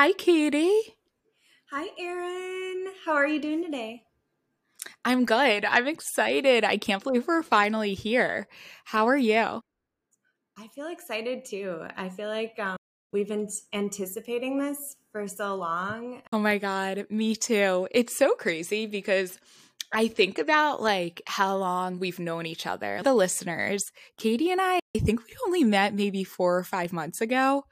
Hi, Katy. Hi, Erin. How are you doing today? I'm good. I'm excited. I can't believe we're finally here. How are you? I feel excited too. I feel like um, we've been anticipating this for so long. Oh my God, me too. It's so crazy because I think about like how long we've known each other. The listeners, Katy and I, I think we only met maybe four or five months ago,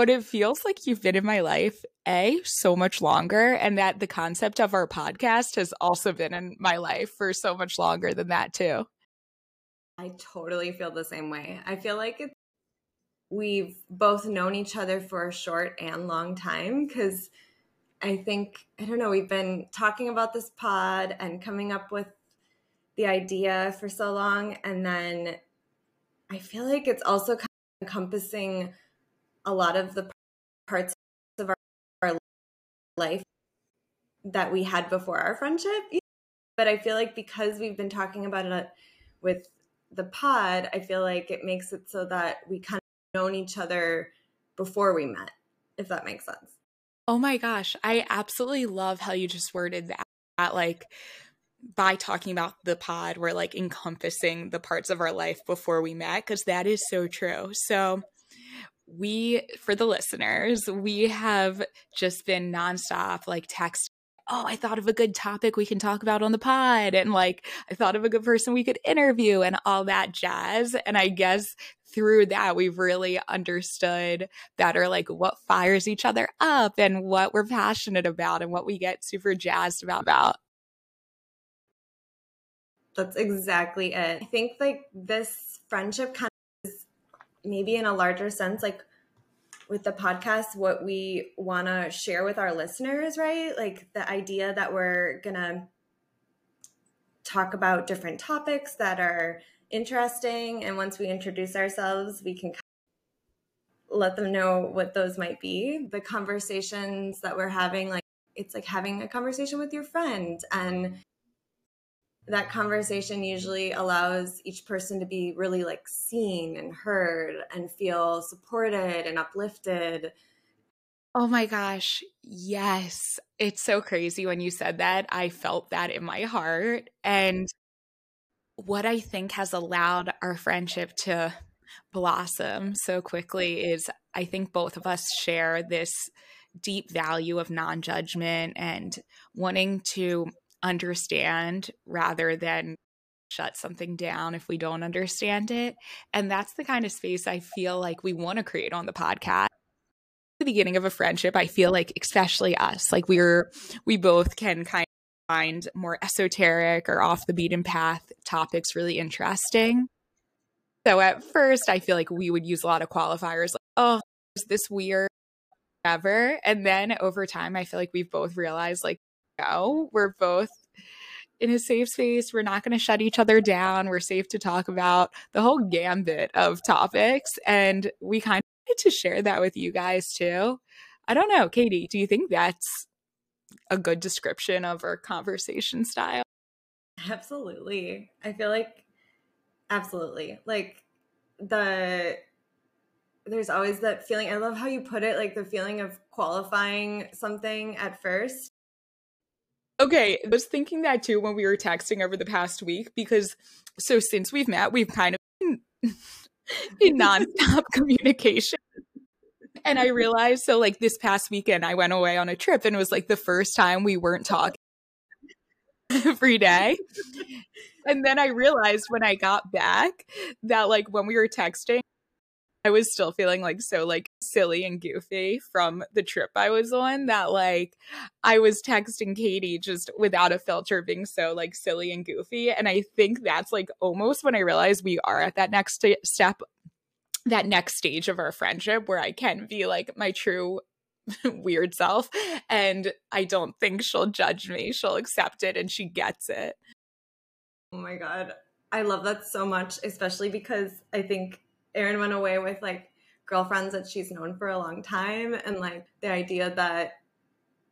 but it feels like you've been in my life a so much longer and that the concept of our podcast has also been in my life for so much longer than that too. I totally feel the same way. I feel like it's we've both known each other for a short and long time because i think i don't know we've been talking about this pod and coming up with the idea for so long and then i feel like it's also encompassing a lot of the parts of our, our life that we had before our friendship. But I feel like because we've been talking about it with the pod, I feel like it makes it so that we kind of known each other before we met, if that makes sense. Oh my gosh, I absolutely love how you just worded that. Like by talking about the pod, we're like encompassing the parts of our life before we met because that is so true. So we, for the listeners, we have just been nonstop like text. Oh, I thought of a good topic we can talk about on the pod. And like, I thought of a good person we could interview and all that jazz. And I guess through that, we've really understood better like what fires each other up and what we're passionate about and what we get super jazzed about. about. That's exactly it. I think like this friendship kind maybe in a larger sense, like with the podcast, what we want to share with our listeners, right? Like the idea that we're going to talk about different topics that are interesting. And once we introduce ourselves, we can let them know what those might be. The conversations that we're having, like, it's like having a conversation with your friend and that conversation usually allows each person to be really like seen and heard and feel supported and uplifted. Oh my gosh. Yes. It's so crazy when you said that. I felt that in my heart. And what I think has allowed our friendship to blossom so quickly is I think both of us share this deep value of non judgment and wanting to understand rather than shut something down if we don't understand it. And that's the kind of space I feel like we want to create on the podcast. The beginning of a friendship, I feel like especially us, like we're we both can kind of find more esoteric or off the beaten path topics really interesting. So at first, I feel like we would use a lot of qualifiers like, oh, is this weird? Ever. And then over time, I feel like we've both realized like go. We're both in a safe space. We're not going to shut each other down. We're safe to talk about the whole gambit of topics. And we kind of get to share that with you guys too. I don't know, Katy, do you think that's a good description of our conversation style? Absolutely. I feel like, absolutely. Like, the there's always that feeling. I love how you put it, like the feeling of qualifying something at first Okay, I was thinking that too when we were texting over the past week because so since we've met, we've kind of been in nonstop communication. And I realized so like this past weekend I went away on a trip and it was like the first time we weren't talking every day. And then I realized when I got back that like when we were texting I was still feeling like so like silly and goofy from the trip I was on that like I was texting Katy just without a filter being so like silly and goofy and I think that's like almost when I realized we are at that next st- step that next stage of our friendship where I can be like my true weird self and I don't think she'll judge me she'll accept it and she gets it. Oh my god. I love that so much especially because I think Erin went away with like girlfriends that she's known for a long time and like the idea that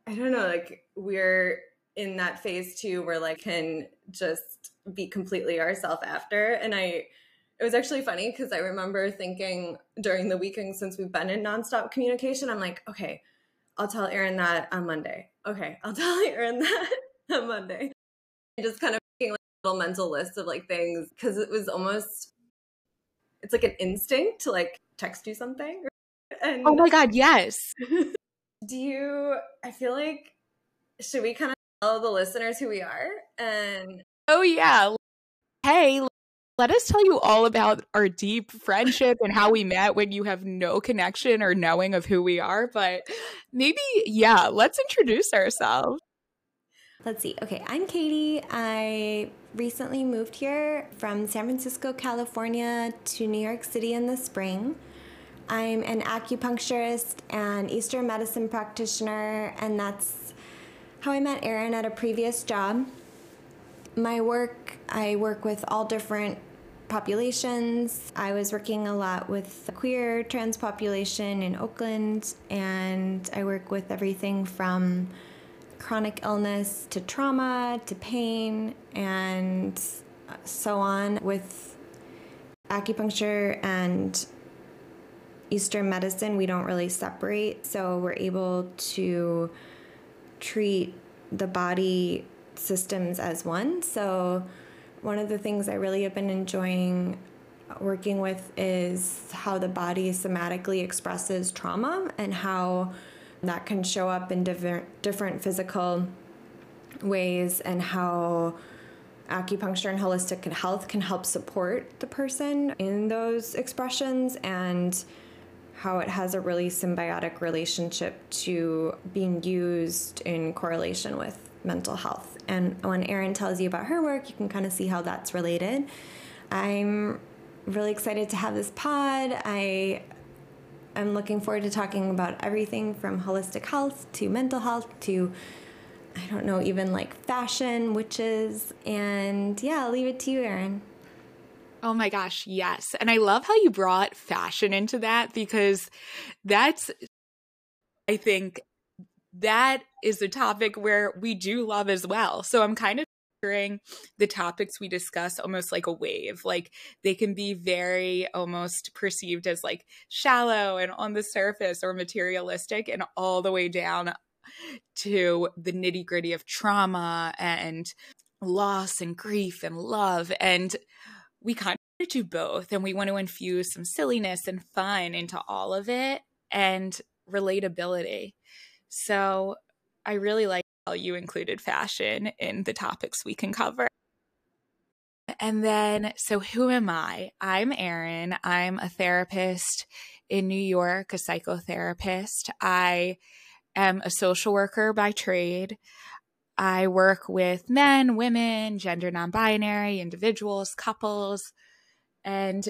I don't know, like we're in that phase too where like can just be completely ourselves after. And I it was actually funny because I remember thinking during the weekend since we've been in nonstop communication, I'm like, okay, I'll tell Erin that on Monday. Okay, I'll tell Erin that on Monday. And just kind of making like a little mental list of like things because it was almost it's like an instinct to like text you something. And oh my god, yes. do you? I feel like should we kind of tell the listeners who we are and oh yeah hey let us tell you all about our deep friendship and how we met when you have no connection or knowing of who we are. But maybe, yeah, let's introduce ourselves. Let's see. Okay, I'm Katy. I recently moved here from San Francisco, California to New York City in the spring. I'm an acupuncturist and Eastern medicine practitioner, and that's how I met Erin at a previous job. My work, I work with all different populations. I was working a lot with the queer trans population in Oakland, and I work with everything from chronic illness to trauma to pain and so on with acupuncture and Eastern medicine, we don't really separate. So we're able to treat the body systems as one. So one of the things I really have been enjoying working with is how the body somatically expresses trauma and how that can show up in different different physical ways and how acupuncture and holistic health can help support the person in those expressions and how it has a really symbiotic relationship to being used in correlation with mental health. And when Erin tells you about her work, you can kind of see how that's related. I'm really excited to have this pod. I am looking forward to talking about everything from holistic health to mental health to I don't know, even like fashion, witches, and yeah, I'll leave it to you, Erin. Oh my gosh, yes. And I love how you brought fashion into that because that's, I think, that is a topic where we do love as well. So I'm kind of the topics we discuss almost like a wave. Like they can be very almost perceived as like shallow and on the surface or materialistic, and all the way down to the nitty gritty of trauma and loss and grief and love. And we kind of do both. And we want to infuse some silliness and fun into all of it and relatability. So I really like you included fashion in the topics we can cover. And then, so who am I? I'm Erin. I'm a therapist in New York, a psychotherapist. I am a social worker by trade. I work with men, women, gender non binary, individuals, couples, and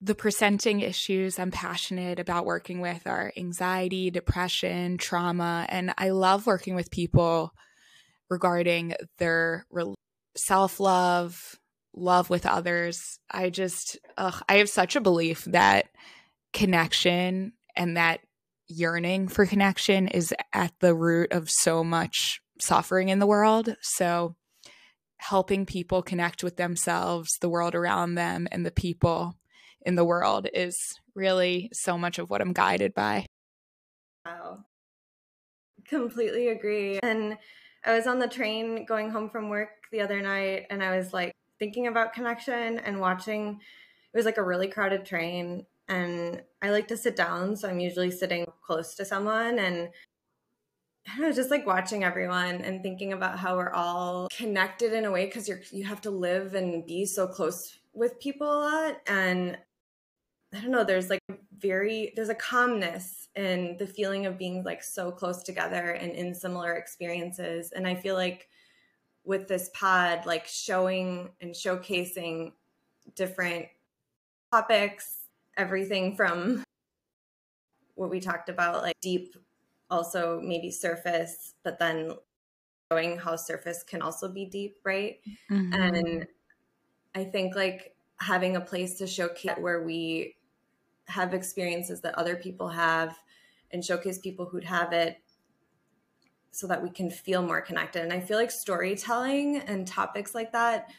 the presenting issues I'm passionate about working with are anxiety, depression, trauma, and I love working with people regarding their self love, love with others. I just, ugh, I have such a belief that connection and that yearning for connection is at the root of so much suffering in the world. So, helping people connect with themselves, the world around them, and the people in the world is really so much of what I'm guided by. Wow. Completely agree. And I was on the train going home from work the other night and I was like thinking about connection and watching it was like a really crowded train and I like to sit down so I'm usually sitting close to someone and I don't just like watching everyone and thinking about how we're all connected in a way because you're you have to live and be so close with people a lot. And I don't know, there's like very, there's a calmness in the feeling of being like so close together and in similar experiences. And I feel like with this pod, like showing and showcasing different topics, everything from what we talked about, like deep, also maybe surface, but then showing how surface can also be deep, right? Mm-hmm. And I think like having a place to showcase where we have experiences that other people have and showcase people who'd have it so that we can feel more connected. And I feel like storytelling and topics like that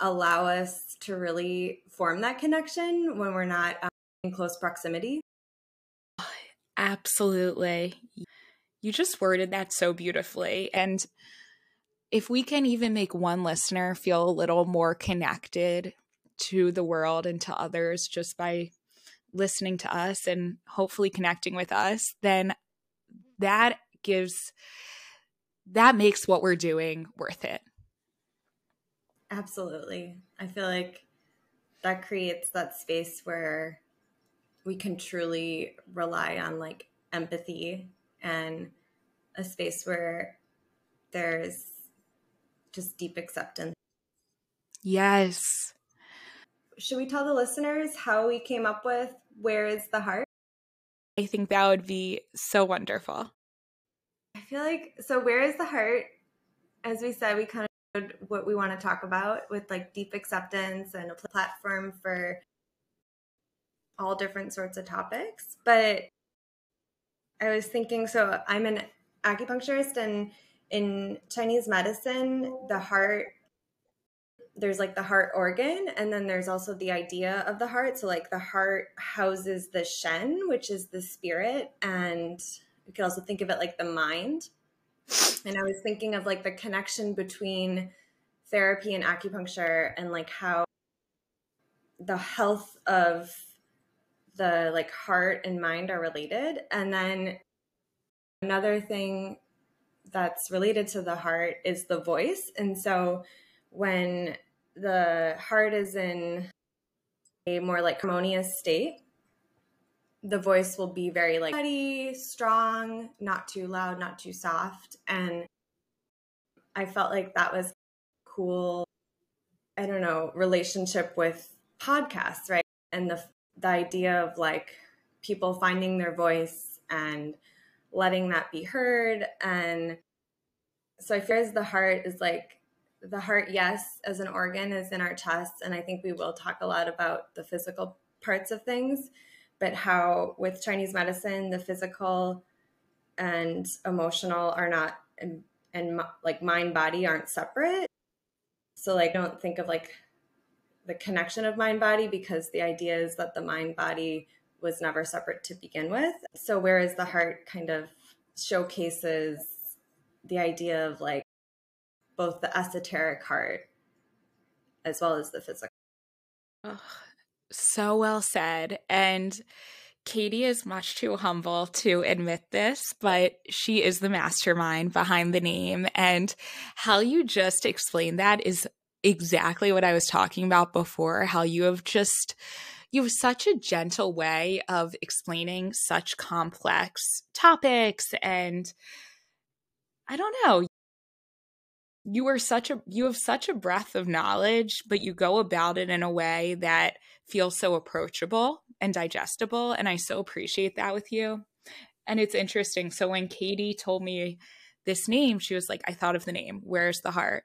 allow us to really form that connection when we're not um, in close proximity. Absolutely. You just worded that so beautifully. And if we can even make one listener feel a little more connected to the world and to others just by listening to us and hopefully connecting with us, then that gives that makes what we're doing worth it. Absolutely. I feel like that creates that space where we can truly rely on like empathy and a space where there's just deep acceptance. Yes. Should we tell the listeners how we came up with Where is the Heart? I think that would be so wonderful. I feel like so Where is the Heart? As we said, we kind of what we want to talk about with like deep acceptance and a platform for all different sorts of topics. But I was thinking so I'm an acupuncturist and in Chinese medicine, the heart there's like the heart organ and then there's also the idea of the heart. So like the heart houses the shen which is the spirit and you could also think of it like the mind. And i was thinking of like the connection between therapy and acupuncture and like how the health of the like heart and mind are related. And then another thing that's related to the heart is the voice. And so when the heart is in a more like harmonious state the voice will be very like steady, strong, not too loud, not too soft. And I felt like that was cool, I don't know, relationship with podcasts, right? And the the idea of like people finding their voice and letting that be heard. And so I feel as the heart is like the heart, yes, as an organ is in our chest. And I think we will talk a lot about the physical parts of things, but how with Chinese medicine, the physical and emotional are not, and, and like mind body aren't separate. So, like, don't think of like the connection of mind body because the idea is that the mind body was never separate to begin with. So, whereas the heart kind of showcases the idea of like both the esoteric heart as well as the physical. Oh, so well said. And Katy is much too humble to admit this, but she is the mastermind behind the name. And how you just explained that is exactly what I was talking about before. How you have just, you have such a gentle way of explaining such complex topics. And I don't know, you are such a you have such a breadth of knowledge but you go about it in a way that feels so approachable and digestible and i so appreciate that with you. And it's interesting so when katy told me this name she was like i thought of the name where's the heart?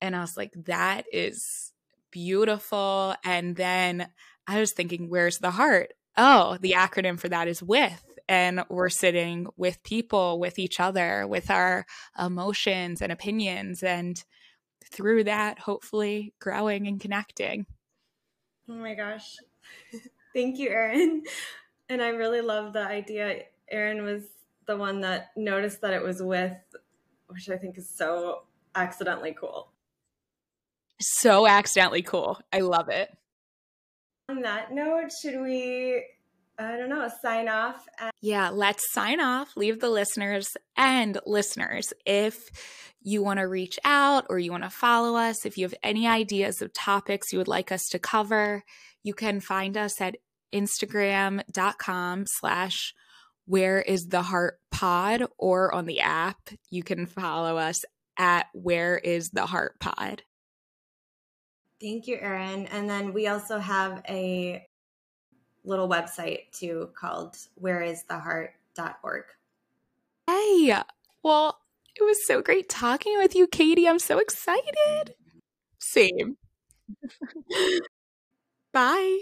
And i was like that is beautiful. And then i was thinking where's the heart? Oh the acronym for that is with and we're sitting with people, with each other, with our emotions and opinions, and through that, hopefully growing and connecting. Oh my gosh. Thank you, Erin. And I really love the idea. Erin was the one that noticed that it was with, which I think is so accidentally cool. So accidentally cool. I love it. On that note, should we I don't know, sign off. And- yeah, let's sign off. Leave the listeners and listeners if you want to reach out or you want to follow us, if you have any ideas of topics you would like us to cover, you can find us at instagram.com slash where is the heart pod or on the app you can follow us at where is the heart pod thank you erin and then we also have a little website too called whereistheheart.org. Hey, well, it was so great talking with you, Katy. I'm so excited. Same. Bye.